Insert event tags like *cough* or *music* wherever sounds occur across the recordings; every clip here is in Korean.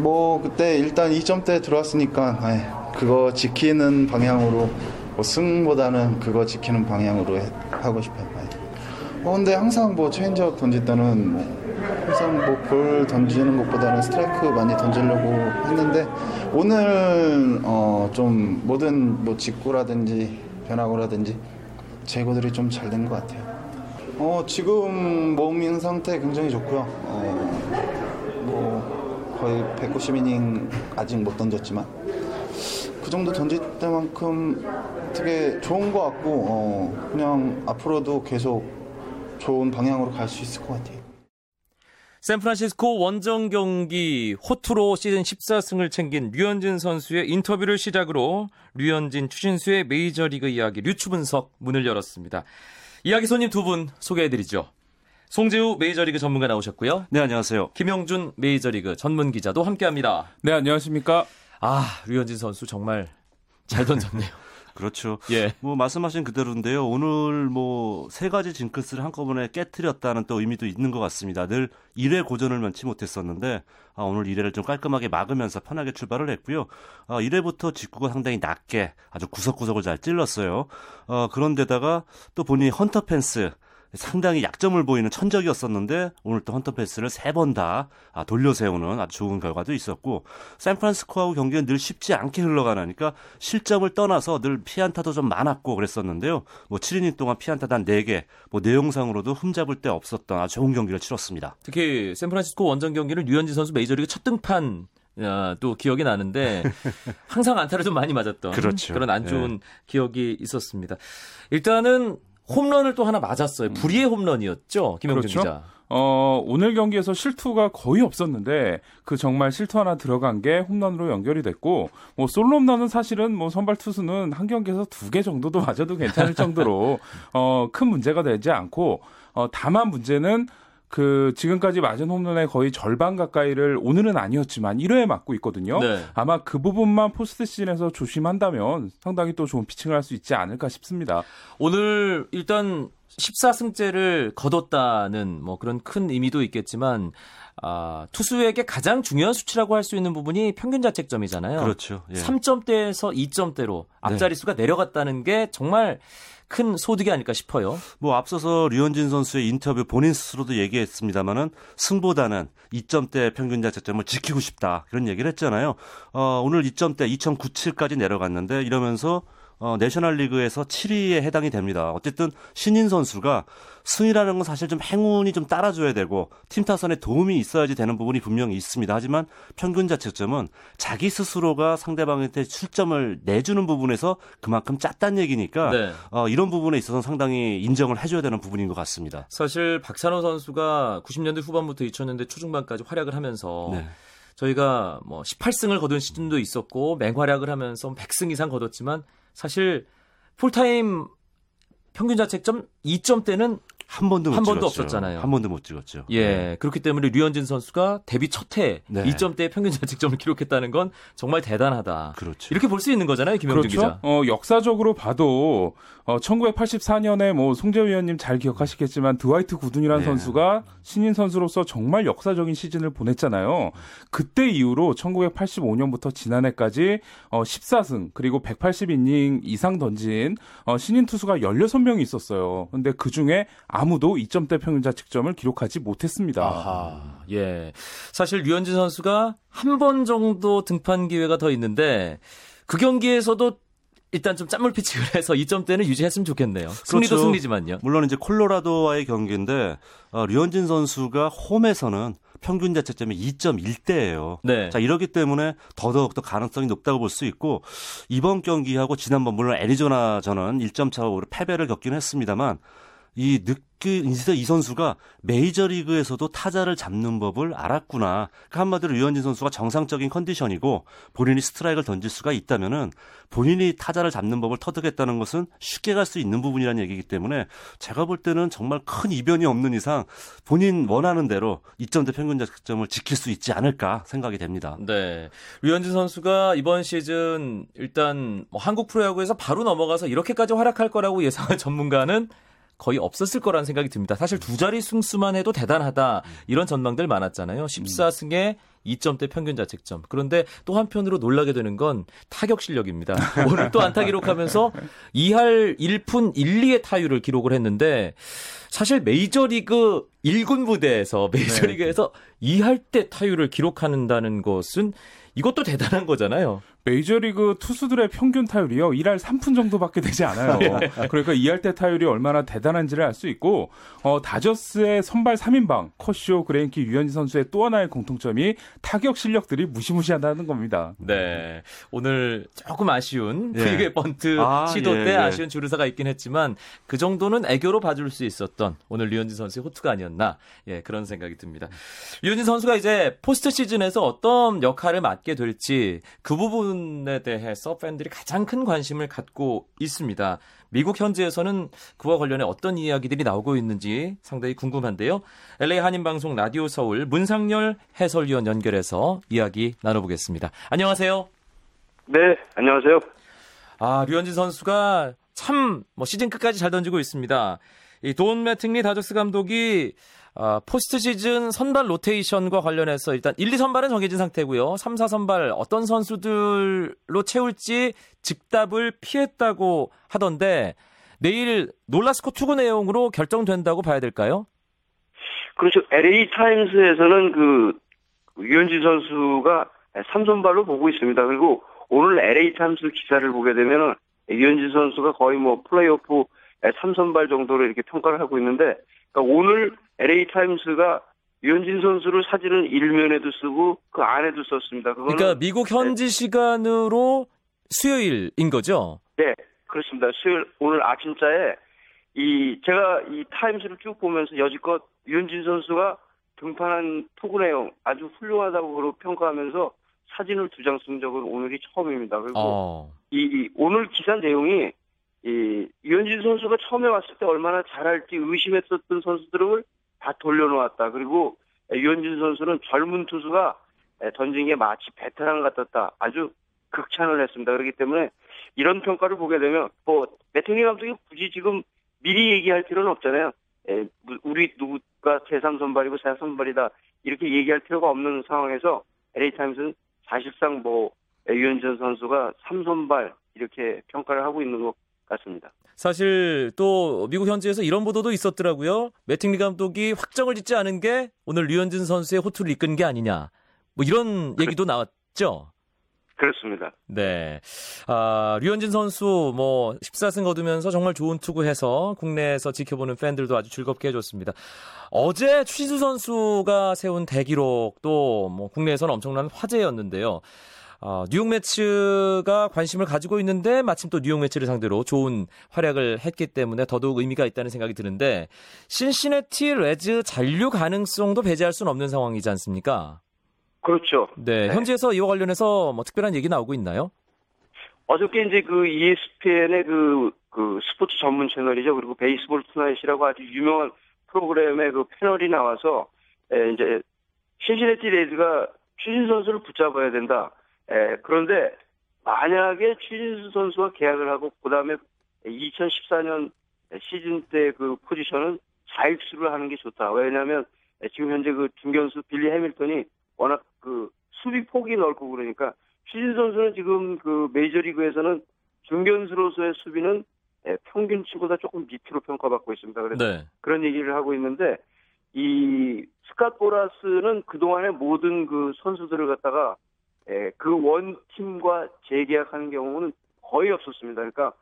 뭐 그때 일단 2점대 들어왔으니까 아이, 그거 지키는 방향으로 뭐 승보다는 그거 지키는 방향으로 해- 하고 싶어요. 아이. 어, 근데 항상 뭐 체인지업 던질 때는 뭐 항상 뭐 볼 던지는 것보다는 스트라이크 많이 던지려고 했는데 오늘 어, 좀 모든 뭐 직구라든지 변화구라든지 제구들이 좀 잘 된 것 같아요. 어, 지금 몸 상태 굉장히 좋고요. 어, 뭐 거의 190이닝 아직 못 던졌지만 그 정도 던질 때만큼 되게 좋은 것 같고 어, 그냥 앞으로도 계속 좋은 방향으로 갈 수 있을 것 같아요. 샌프란시스코 원정 경기 호투로 시즌 14승을 챙긴 류현진 선수의 인터뷰를 시작으로 류현진 추신수의 메이저리그 이야기 류추 분석 문을 열었습니다. 이야기 손님 두 분 소개해드리죠. 송재우 메이저리그 전문가 나오셨고요. 네, 안녕하세요. 김영준 메이저리그 전문 기자도 함께합니다. 네, 안녕하십니까? 아 류현진 선수 정말 잘 던졌네요. *laughs* 그렇죠. 예. 뭐 말씀하신 그대로인데요. 오늘 뭐 세 가지 징크스를 한꺼번에 깨뜨렸다는 또 의미도 있는 것 같습니다. 늘 1회 고전을 면치 못했었는데 아, 오늘 1회를 좀 깔끔하게 막으면서 편하게 출발을 했고요. 아, 1회부터 직구가 상당히 낮게 아주 구석구석을 잘 찔렀어요. 어, 그런데다가 또 본인이 헌터 펜스 상당히 약점을 보이는 천적이었었는데 오늘 또 헌터 펜스를 세 번 다 돌려세우는 아주 좋은 결과도 있었고 샌프란시스코하고 경기는 늘 쉽지 않게 흘러가니까 실점을 떠나서 늘 피안타도 좀 많았고 그랬었는데요. 뭐 7이닝 동안 피안타 단 4개, 뭐 내용상으로도 흠잡을 데 없었던 아주 좋은 경기를 치렀습니다. 특히 샌프란시스코 원정 경기는 류현진 선수 메이저리그 첫 등판 야, 또 기억이 나는데 *laughs* 항상 안타를 좀 많이 맞았던 그렇죠. 그런 안 좋은 기억이 있었습니다. 일단은 홈런을 또 하나 맞았어요. 불의의 홈런이었죠, 김영준 그렇죠. 기자. 어, 오늘 경기에서 실투가 거의 없었는데 그 정말 실투 하나 들어간 게 홈런으로 연결이 됐고 뭐 솔로 홈런은 사실은 뭐 선발 투수는 한 경기에서 두 개 정도도 맞아도 괜찮을 정도로 *laughs* 어, 큰 문제가 되지 않고 어, 다만 문제는 그 지금까지 맞은 홈런의 거의 절반 가까이를 오늘은 아니었지만 1회에 맞고 있거든요. 네. 아마 그 부분만 포스트 시즌에서 조심한다면 상당히 또 좋은 피칭을 할 수 있지 않을까 싶습니다. 오늘 일단 14승째를 거뒀다는 뭐 그런 큰 의미도 있겠지만 아, 투수에게 가장 중요한 수치라고 할 수 있는 부분이 평균 자책점이잖아요. 그렇죠. 예. 3점대에서 2점대로 앞자리 수가 내려갔다는 게 정말 큰 소득이 아닐까 싶어요. 뭐 앞서서 류현진 선수의 인터뷰 본인 스스로도 얘기했습니다만은 승보다는 2점대 평균 자책점을 지키고 싶다 그런 얘기를 했잖아요. 어, 오늘 2점대 2.97까지 내려갔는데 이러면서 어, 내셔널리그에서 7위에 해당이 됩니다. 어쨌든 신인 선수가 승이라는 건 사실 좀 행운이 좀 따라줘야 되고 팀 타선에 도움이 있어야지 되는 부분이 분명히 있습니다. 하지만 평균 자책점은 자기 스스로가 상대방한테 출점을 내주는 부분에서 그만큼 짰단 얘기니까 네. 어, 이런 부분에 있어서는 상당히 인정을 해줘야 되는 부분인 것 같습니다. 사실 박찬호 선수가 90년대 후반부터 2000년대 초중반까지 활약을 하면서 네. 저희가 뭐 18승을 거둔 시즌도 있었고 맹활약을 하면서 100승 이상 거뒀지만 사실 풀타임 평균 자책점 2점대는 한 번도 못한 번도. 없었잖아요. 한 번도 못 찍었죠. 예 그렇기 때문에 류현진 선수가 데뷔 첫해 네. 2점대 평균 자책점을 기록했다는 건 정말 대단하다. 그렇죠. 이렇게 볼 수 있는 거잖아요, 김영준 그렇죠. 기자. 어, 역사적으로 봐도 어, 1984년에 뭐 송재우 위원님 잘 기억하시겠지만 드와이트 구든이라는 네. 선수가 신인 선수로서 정말 역사적인 시즌을 보냈잖아요. 그때 이후로 1985년부터 지난해까지 어, 14승 그리고 180이닝 이상 던진 어, 신인 투수가 16명이 있었어요. 근데 그 중에 아무도 2점대 평균 자책점을 기록하지 못했습니다. 아하, 예. 사실 류현진 선수가 한 번 정도 등판 기회가 더 있는데 그 경기에서도 일단 좀 짠물 피칭을 *laughs* 해서 2점대는 유지했으면 좋겠네요. 승리도 그렇죠. 승리지만요. 물론 이제 콜로라도와의 경기인데 어, 류현진 선수가 홈에서는 평균 자책점이 2.1대예요. 네. 자 이러기 때문에 더더욱 더 가능성이 높다고 볼 수 있고 이번 경기하고 지난번 물론 애리조나전은 1점 차로 패배를 겪긴 했습니다만 이 느끼 이제 이 선수가 메이저리그에서도 타자를 잡는 법을 알았구나. 그 한마디로 류현진 선수가 정상적인 컨디션이고 본인이 스트라이크를 던질 수가 있다면은 본인이 타자를 잡는 법을 터득했다는 것은 쉽게 갈 수 있는 부분이라는 얘기이기 때문에 제가 볼 때는 정말 큰 이변이 없는 이상 본인 원하는 대로 2점대 평균 자책점을 지킬 수 있지 않을까 생각이 됩니다. 네. 류현진 선수가 이번 시즌 일단 뭐 한국 프로야구에서 바로 넘어가서 이렇게까지 활약할 거라고 예상한 전문가는 거의 없었을 거라는 생각이 듭니다. 사실 두 자리 승수만 해도 대단하다 이런 전망들 많았잖아요. 14승에 2점대 평균 자책점. 그런데 또 한편으로 놀라게 되는 건 타격 실력입니다. 오늘 또 안타 기록하면서 2할 1푼 1, 2의 타율을 기록을 했는데 사실 메이저리그 1군 부대에서 메이저리그에서 2할대 타율을 기록한다는 것은 이것도 대단한 거잖아요. 메이저리그 투수들의 평균 타율이요. 1할 3푼 정도밖에 되지 않아요. *laughs* 그러니까 2할대 타율이 얼마나 대단한지를 알 수 있고 어, 다저스의 선발 3인방 커쇼, 그레인키, 류현진 선수의 또 하나의 공통점이 타격 실력들이 무시무시하다는 겁니다. 네. 오늘 조금 아쉬운 예. 브이게 번트 아, 시도 예, 때 예. 아쉬운 주루사가 있긴 했지만 그 정도는 애교로 봐줄 수 있었던 오늘 류현진 선수의 호투가 아니었나 예 그런 생각이 듭니다. 류현진 선수가 이제 포스트 시즌에서 어떤 역할을 맡게 될지 그 부분 에 대해서 팬들이 가장 큰 관심을 갖고 있습니다. 미국 현지에서는 그와 관련해 어떤 이야기들이 나오고 있는지 상당히 궁금한데요. LA 한인방송 라디오 서울 문상열 해설위원 연결해서 이야기 나눠보겠습니다. 안녕하세요. 네, 안녕하세요. 아, 류현진 선수가 참 뭐 시즌 끝까지 잘 던지고 있습니다. 이 돈 매팅리 다저스 감독이 아, 포스트 시즌 선발 로테이션과 관련해서 일단 1, 2 선발은 정해진 상태고요. 3, 4 선발 어떤 선수들로 채울지 즉답을 피했다고 하던데 내일 놀라스코 투구 내용으로 결정된다고 봐야 될까요? 그렇죠. LA 타임스에서는 그 류현진 선수가 삼선발로 보고 있습니다. 그리고 오늘 LA 타임스 기사를 보게 되면은 류현진 선수가 거의 뭐 플레이오프 삼선발 정도로 이렇게 평가를 하고 있는데 그러니까 오늘 LA 타임스가 류현진 선수를 사진은 일면에도 쓰고 그 안에도 썼습니다. 그러니까 미국 현지 시간으로 수요일인 거죠? 네, 그렇습니다. 수요일 오늘 아침자에 이 제가 이 타임스를 쭉 보면서 여지껏 유현진 선수가 등판한 투구 내용 아주 훌륭하다고 평가하면서 사진을 두 장 쓴 적은 오늘이 처음입니다. 그리고 어. 이, 이 오늘 기사 내용이 이 유현진 선수가 처음에 왔을 때 얼마나 잘할지 의심했었던 선수들을 다 돌려놓았다. 그리고 유현진 선수는 젊은 투수가 던진 게 마치 베테랑 같았다. 아주 극찬을 했습니다. 그렇기 때문에 이런 평가를 보게 되면 뭐 매태기 감독이 굳이 지금 미리 얘기할 필요는 없잖아요. 에, 무- 우리 누구가 제3 선발이고 제4 선발이다 이렇게 얘기할 필요가 없는 상황에서 LA 타임스는 사실상 뭐 유현진 선수가 3선발 이렇게 평가를 하고 있는 것 같습니다. 사실 또 미국 현지에서 이런 보도도 있었더라고요. 매팅리 감독이 확정을 짓지 않은 게 오늘 류현진 선수의 호투를 이끈 게 아니냐. 뭐 이런 얘기도 나왔죠. 그렇습니다. 네. 아, 류현진 선수 뭐 14승 거두면서 정말 좋은 투구해서 국내에서 지켜보는 팬들도 아주 즐겁게 해줬습니다. 어제 추신수 선수가 세운 대기록도 뭐 국내에서는 엄청난 화제였는데요. 아, 뉴욕 매츠가 관심을 가지고 있는데 마침 또 뉴욕 매츠를 상대로 좋은 활약을 했기 때문에 더더욱 의미가 있다는 생각이 드는데 신시내티 레즈 잔류 가능성도 배제할 수는 없는 상황이지 않습니까? 그렇죠. 네, 네. 현지에서 이와 관련해서 뭐 특별한 얘기 나오고 있나요? 어저께 이제 그 ESPN의 그, 그 스포츠 전문 채널이죠. 그리고 베이스볼 투나잇이라고 아주 유명한 프로그램에 그 패널이 나와서 에, 이제 신시내티 레즈가 추신수 선수를 붙잡아야 된다. 에, 그런데 만약에 추신수 선수가 계약을 하고 그다음에 2014년 시즌 때 그 포지션은 좌익수를 하는 게 좋다. 왜냐하면 지금 현재 그 중견수 빌리 해밀턴이 워낙 그 수비 폭이 넓고 그러니까 추신 선수는 지금 그 메이저리그에서는 중견수로서의 수비는 예, 평균치보다 조금 밑으로 평가받고 있습니다. 그래서 네. 그런 얘기를 하고 있는데 이 스캇 보라스는 그동안의 모든 그 선수들을 갖다가 예, 그원 팀과 재계약하는 경우는 거의 없었습니다. 그러니까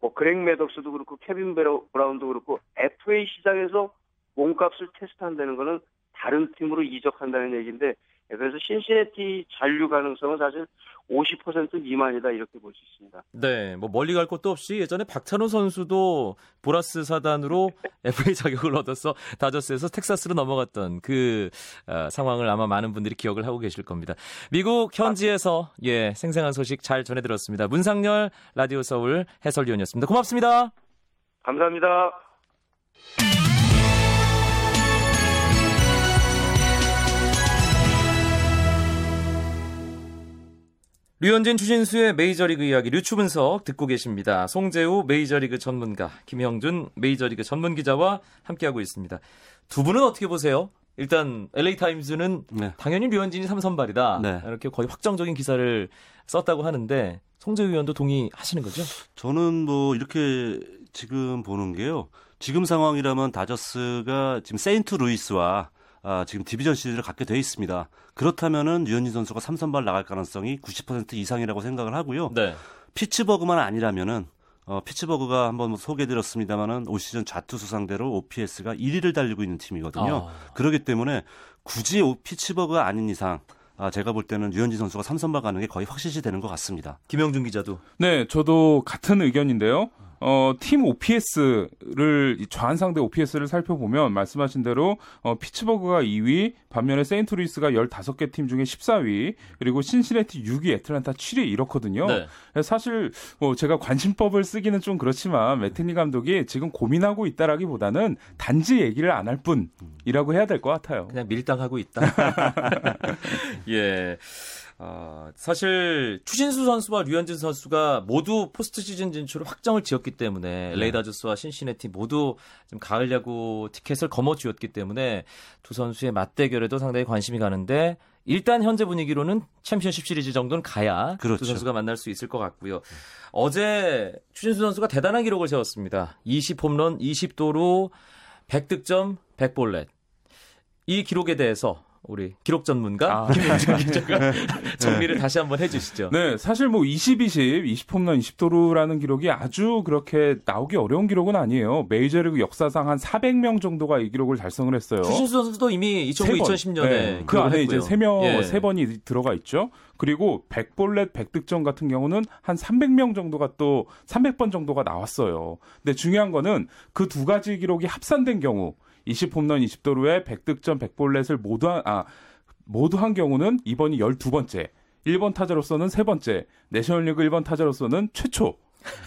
뭐 그렉 매덕스도 그렇고 케빈 브라운도 그렇고 FA 시장에서 몸값을 테스트한다는 거는 다른 팀으로 이적한다는 얘기인데 예, 그래서 신시내티 잔류 가능성은 사실 50% 미만이다 이렇게 볼 수 있습니다. 네, 뭐 멀리 갈 곳도 없이 예전에 박찬호 선수도 보라스 사단으로 *laughs* FA 자격을 얻어서 다저스에서 텍사스로 넘어갔던 그 어, 상황을 아마 많은 분들이 기억을 하고 계실 겁니다. 미국 현지에서 예 생생한 소식 잘 전해들었습니다. 문상열 라디오 서울 해설위원이었습니다. 고맙습니다. 감사합니다. 류현진 추신수의 메이저리그 이야기 류추 분석 듣고 계십니다. 송재우 메이저리그 전문가, 김형준 메이저리그 전문 기자와 함께하고 있습니다. 두 분은 어떻게 보세요? 일단 LA 타임즈는 네. 당연히 류현진이 삼선발이다. 네. 이렇게 거의 확정적인 기사를 썼다고 하는데 송재우 의원도 동의하시는 거죠? 저는 뭐 이렇게 지금 보는 게요. 지금 상황이라면 다저스가 지금 세인트 루이스와 아, 지금 디비전 시리즈를 갖게 돼 있습니다. 그렇다면은 류현진 선수가 삼선발 나갈 가능성이 90% 이상이라고 생각을 하고요. 네. 피츠버그만 아니라면은 어, 피츠버그가 한번 뭐 소개해드렸습니다만은 올 시즌 좌투수 상대로 OPS가 1위를 달리고 있는 팀이거든요. 아. 그렇기 때문에 굳이 오- 피츠버그가 아닌 이상 아, 제가 볼 때는 류현진 선수가 삼선발 가는 게 거의 확실시 되는 것 같습니다. 김영준 기자도 네, 저도 같은 의견인데요. 어, 팀 OPS를 좌완 상대 OPS를 살펴보면 말씀하신 대로 어, 피츠버그가 2위, 반면에 세인트루이스가 15개 팀 중에 14위, 그리고 신시내티 6위, 애틀란타 7위 이렇거든요. 네. 사실 뭐 제가 관심법을 쓰기는 좀 그렇지만 매팅리 감독이 지금 고민하고 있다라기보다는 단지 얘기를 안 할 뿐이라고 해야 될 것 같아요. 그냥 밀당하고 있다. *laughs* 예. 어, 사실 추신수 선수와 류현진 선수가 모두 포스트 시즌 진출을 확정을 지었기 때문에 LA 다저스와 신시내티 모두 좀 가을 야구 티켓을 거머쥐었기 때문에 두 선수의 맞대결에도 상당히 관심이 가는데 일단 현재 분위기로는 챔피언십 시리즈 정도는 가야 그렇죠. 두 선수가 만날 수 있을 것 같고요. 어제 추신수 선수가 대단한 기록을 세웠습니다. 20홈런 20도루 100득점 100볼넷. 이 기록에 대해서 우리 기록 전문가 아. 김영준 기자가 *laughs* 정리를 다시 한번 해주시죠. 네, 사실 뭐 20, 20, 20 홈런 20 도루라는 기록이 아주 그렇게 나오기 어려운 기록은 아니에요. 메이저리그 역사상 한 400명 정도가 이 기록을 달성을 했어요. 추신수 선수도 이미 2009, 세 번. 2010년에 네, 그 안에 이제 세 명, 예. 세 번이 들어가 있죠. 그리고 100볼넷 100득점 같은 경우는 한 300명 정도가 또 300번 정도가 나왔어요. 근데 중요한 거는 그 두 가지 기록이 합산된 경우 20홈런 20도루에 100득점 100볼넷을 모두 한, 아, 모두 한 경우는 이번이 12번째. 1번 타자로서는 세 번째, 내셔널리그 1번 타자로서는 최초.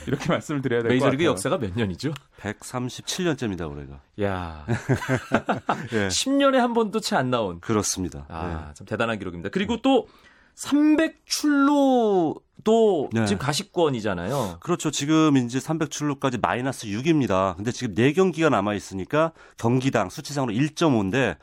이렇게 *laughs* 말씀을 드려야 될 것 같아요. 메이저리그 역사가 몇 년이죠? 137년째입니다, 올해가. 야, *laughs* 예. 10년에 한 번도 채 안 나온. 그렇습니다. 아, 참 대단한 기록입니다. 그리고 또 300출루도 네. 지금 가시권이잖아요. 그렇죠. 지금 이제 300출루까지 마이너스 6입니다. 근데 지금 4경기가 남아 있으니까 경기당 수치상으로 1.5인데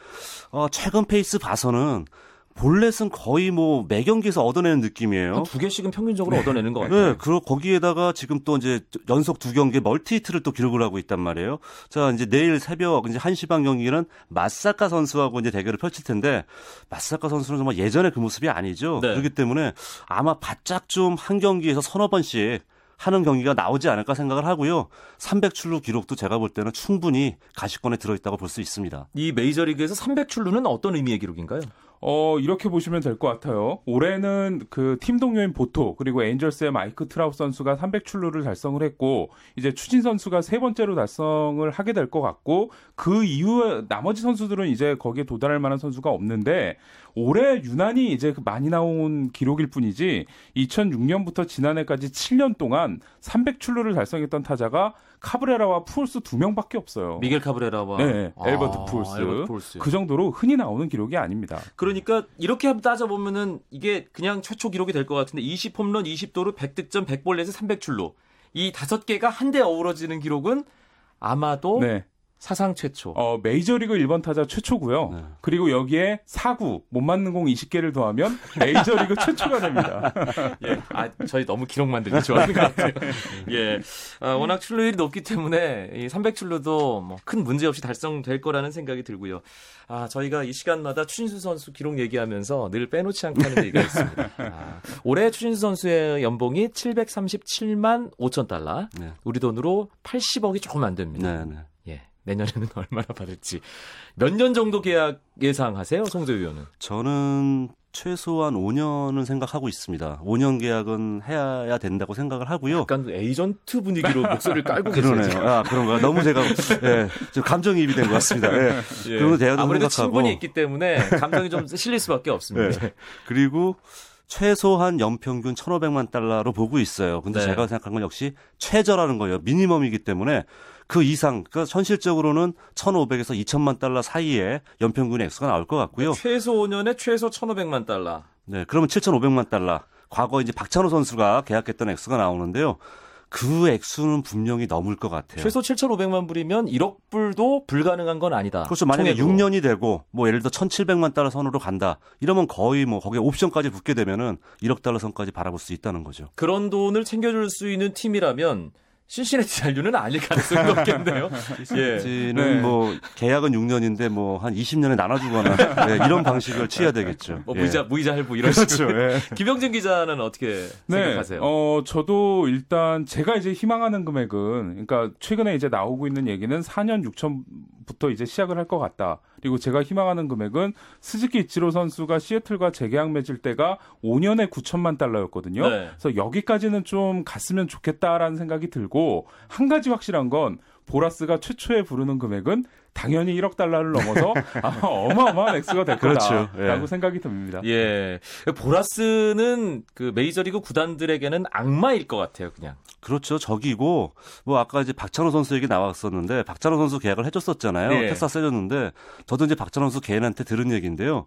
어, 최근 페이스 봐서는 볼넷은 거의 뭐 매 경기에서 얻어내는 느낌이에요. 한두 개씩은 평균적으로 얻어내는 것 같아요. 네, 그리고 거기에다가 지금 또 이제 연속 두 경기 멀티 히트를 또 기록을 하고 있단 말이에요. 자, 이제 내일 새벽 이제 1시 반 경기는 마쓰자카 선수하고 이제 대결을 펼칠 텐데 마쓰자카 선수는 정말 예전의 그 모습이 아니죠. 네. 그렇기 때문에 아마 바짝 좀 한 경기에서 서너 번씩 하는 경기가 나오지 않을까 생각을 하고요. 300출루 기록도 제가 볼 때는 충분히 가시권에 들어있다고 볼 수 있습니다. 이 메이저리그에서 300출루는 어떤 의미의 기록인가요? 어, 이렇게 보시면 될 것 같아요. 올해는 그 팀 동료인 보토, 그리고 에인절스의 마이크 트라우스 선수가 300출루를 달성을 했고, 이제 추진 선수가 세 번째로 달성을 하게 될 것 같고, 그 이후에 나머지 선수들은 이제 거기에 도달할 만한 선수가 없는데, 올해 유난히 이제 그 많이 나온 기록일 뿐이지, 2006년부터 지난해까지 7년 동안 300출루를 달성했던 타자가 카브레라와 푸홀스 두 명밖에 없어요. 미겔 카브레라와 네, 아, 앨버트 푸홀스. 앨버트 푸홀스. 그 정도로 흔히 나오는 기록이 아닙니다. 그 러니까 이렇게 한번 따져보면은 이게 그냥 최초 기록이 될 것 같은데 20홈런 20도루 100득점 100볼넷에 300출루 이 다섯 개가 한데 어우러지는 기록은 아마도 네. 사상 최초. 어, 메이저리그 1번 타자 최초고요. 네. 그리고 여기에 사구 몸 맞는 공 20개를 더하면 메이저리그 *laughs* 최초가 됩니다. 예. 아, 저희 너무 기록 만들기 좋아하는 것 같아요. 예. 아, 워낙 출루율이 높기 때문에 이 300출루도 뭐 큰 문제 없이 달성될 거라는 생각이 들고요. 아, 저희가 이 시간마다 추신수 선수 기록 얘기하면서 늘 빼놓지 않고 하는 얘기가 있습니다. 아, 올해 추신수 선수의 연봉이 737만 5천 달러. 네. 우리 돈으로 80억이 조금 안 됩니다. 네, 네. 예. 내년에는 *laughs* 얼마나 받을지. 몇 년 정도 계약 예상하세요, 송재 의원은? 저는 최소한 5년은 생각하고 있습니다. 5년 계약은 해야 된다고 생각을 하고요. 약간 에이전트 분위기로 목소리를 깔고 계세요. 그러네요. 지금. 아, 그런가. 너무 제가, 예, 좀 감정이입이 된 것 같습니다. 예. *laughs* 예. 그런 거 대화도 아무래도 생각하고. 친분이 있기 때문에 감정이 좀 실릴 수밖에 없습니다. 예. 그리고 최소한 연평균 1,500만 달러로 보고 있어요. 근데 네. 제가 생각한 건 역시 최저라는 거예요. 미니멈이기 때문에 그 이상, 그러니까 현실적으로는 1,500에서 2,000만 달러 사이에 연평균 액수가 나올 것 같고요. 최소 5년에 최소 1,500만 달러. 네, 그러면 7,500만 달러. 과거 이제 박찬호 선수가 계약했던 액수가 나오는데요. 그 액수는 분명히 넘을 것 같아요. 최소 7,500만 불이면 1억 불도 불가능한 건 아니다. 그렇죠. 만약에 총액으로. 6년이 되고 뭐 예를 들어 1,700만 달러 선으로 간다. 이러면 거의 뭐 거기에 옵션까지 붙게 되면은 1억 달러 선까지 바라볼 수 있다는 거죠. 그런 돈을 챙겨줄 수 있는 팀이라면 신시내티 잔류는 아닐 가능성이 높겠네요. 예. 지는 네. 뭐 계약은 6년인데 뭐 한 20년에 나눠주거나 네, 이런 방식을 취해야 되겠죠. 뭐 예. 무이자 무이자 할부 이런 그렇죠. 식으로. 예. *laughs* 김영준 기자는 어떻게 생각하세요? 어, 저도 일단 제가 이제 희망하는 금액은 그러니까 최근에 이제 나오고 있는 얘기는 4년 6천 부터 이제 시작을 할 것 같다. 그리고 제가 희망하는 금액은 스즈키 이치로 선수가 시애틀과 재계약 맺을 때가 5년에 9천만 달러였거든요. 네. 그래서 여기까지는 좀 갔으면 좋겠다라는 생각이 들고 한 가지 확실한 건 보라스가 최초에 부르는 금액은 당연히 1억 달러를 넘어서 *laughs* 아마 어마어마한 액수가 될 그렇죠. 거다라고 예. 생각이 듭니다. 예. 보라스는 그 메이저리그 구단들에게는 악마일 것 같아요, 그냥. 그렇죠. 적이고 뭐 아까 이제 박찬호 선수 얘기 나왔었는데 박찬호 선수 계약을 해줬었잖아요. 네. 텍사스 해줬는데 저도 이제 박찬호 선수 개인한테 들은 얘기인데요.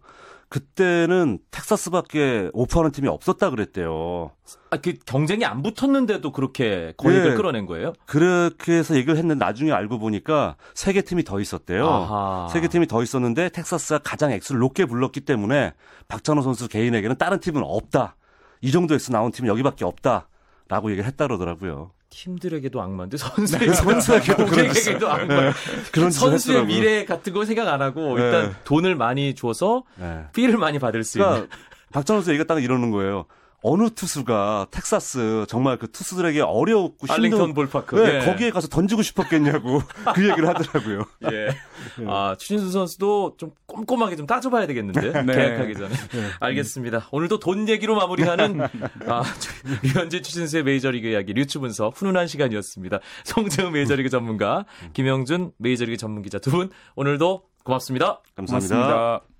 그때는 텍사스밖에 오퍼하는 팀이 없었다 그랬대요. 아, 그 경쟁이 안 붙었는데도 그렇게 거액을 예. 끌어낸 거예요? 그렇게 해서 얘기를 했는데 나중에 알고 보니까 세 개 팀이 더 있었 대요. 아하. 세개 팀이 더 있었는데 텍사스가 가장 액수를 높게 불렀기 때문에 박찬호 선수 개인에게는 다른 팀은 없다. 이 정도 액수 나온 팀은 여기밖에 없다. 라고 얘기를 했다 그러더라고요. 팀들에게도 악마인데 선수에게 네, 선수에게도 고객에게도 *laughs* 악마. 그런 짓을 선수의. 미래 같은 거 생각 안 하고 네. 일단 돈을 많이 줘서 네. 피를 많이 받을 수 있는. 그러니까 박찬호 선수 얘기가 딱 이러는 거예요. 어느 투수가 텍사스 정말 그 투수들에게 어렵고 알링턴 힘든 볼파크. 네, 예. 거기에 가서 던지고 싶었겠냐고 *laughs* 그 얘기를 하더라고요. 예. 아, 추신수 선수도 좀 꼼꼼하게 좀 따져봐야 되겠는데. 네. 계약하기 전에. 알겠습니다. 오늘도 돈 얘기로 마무리하는, 아, *laughs* 류현진 추신수의 메이저리그 이야기, 류추 분석, 훈훈한 시간이었습니다. 송재우 메이저리그 전문가, 김영준 메이저리그 전문기자 두 분, 오늘도 고맙습니다. 감사합니다. 고맙습니다.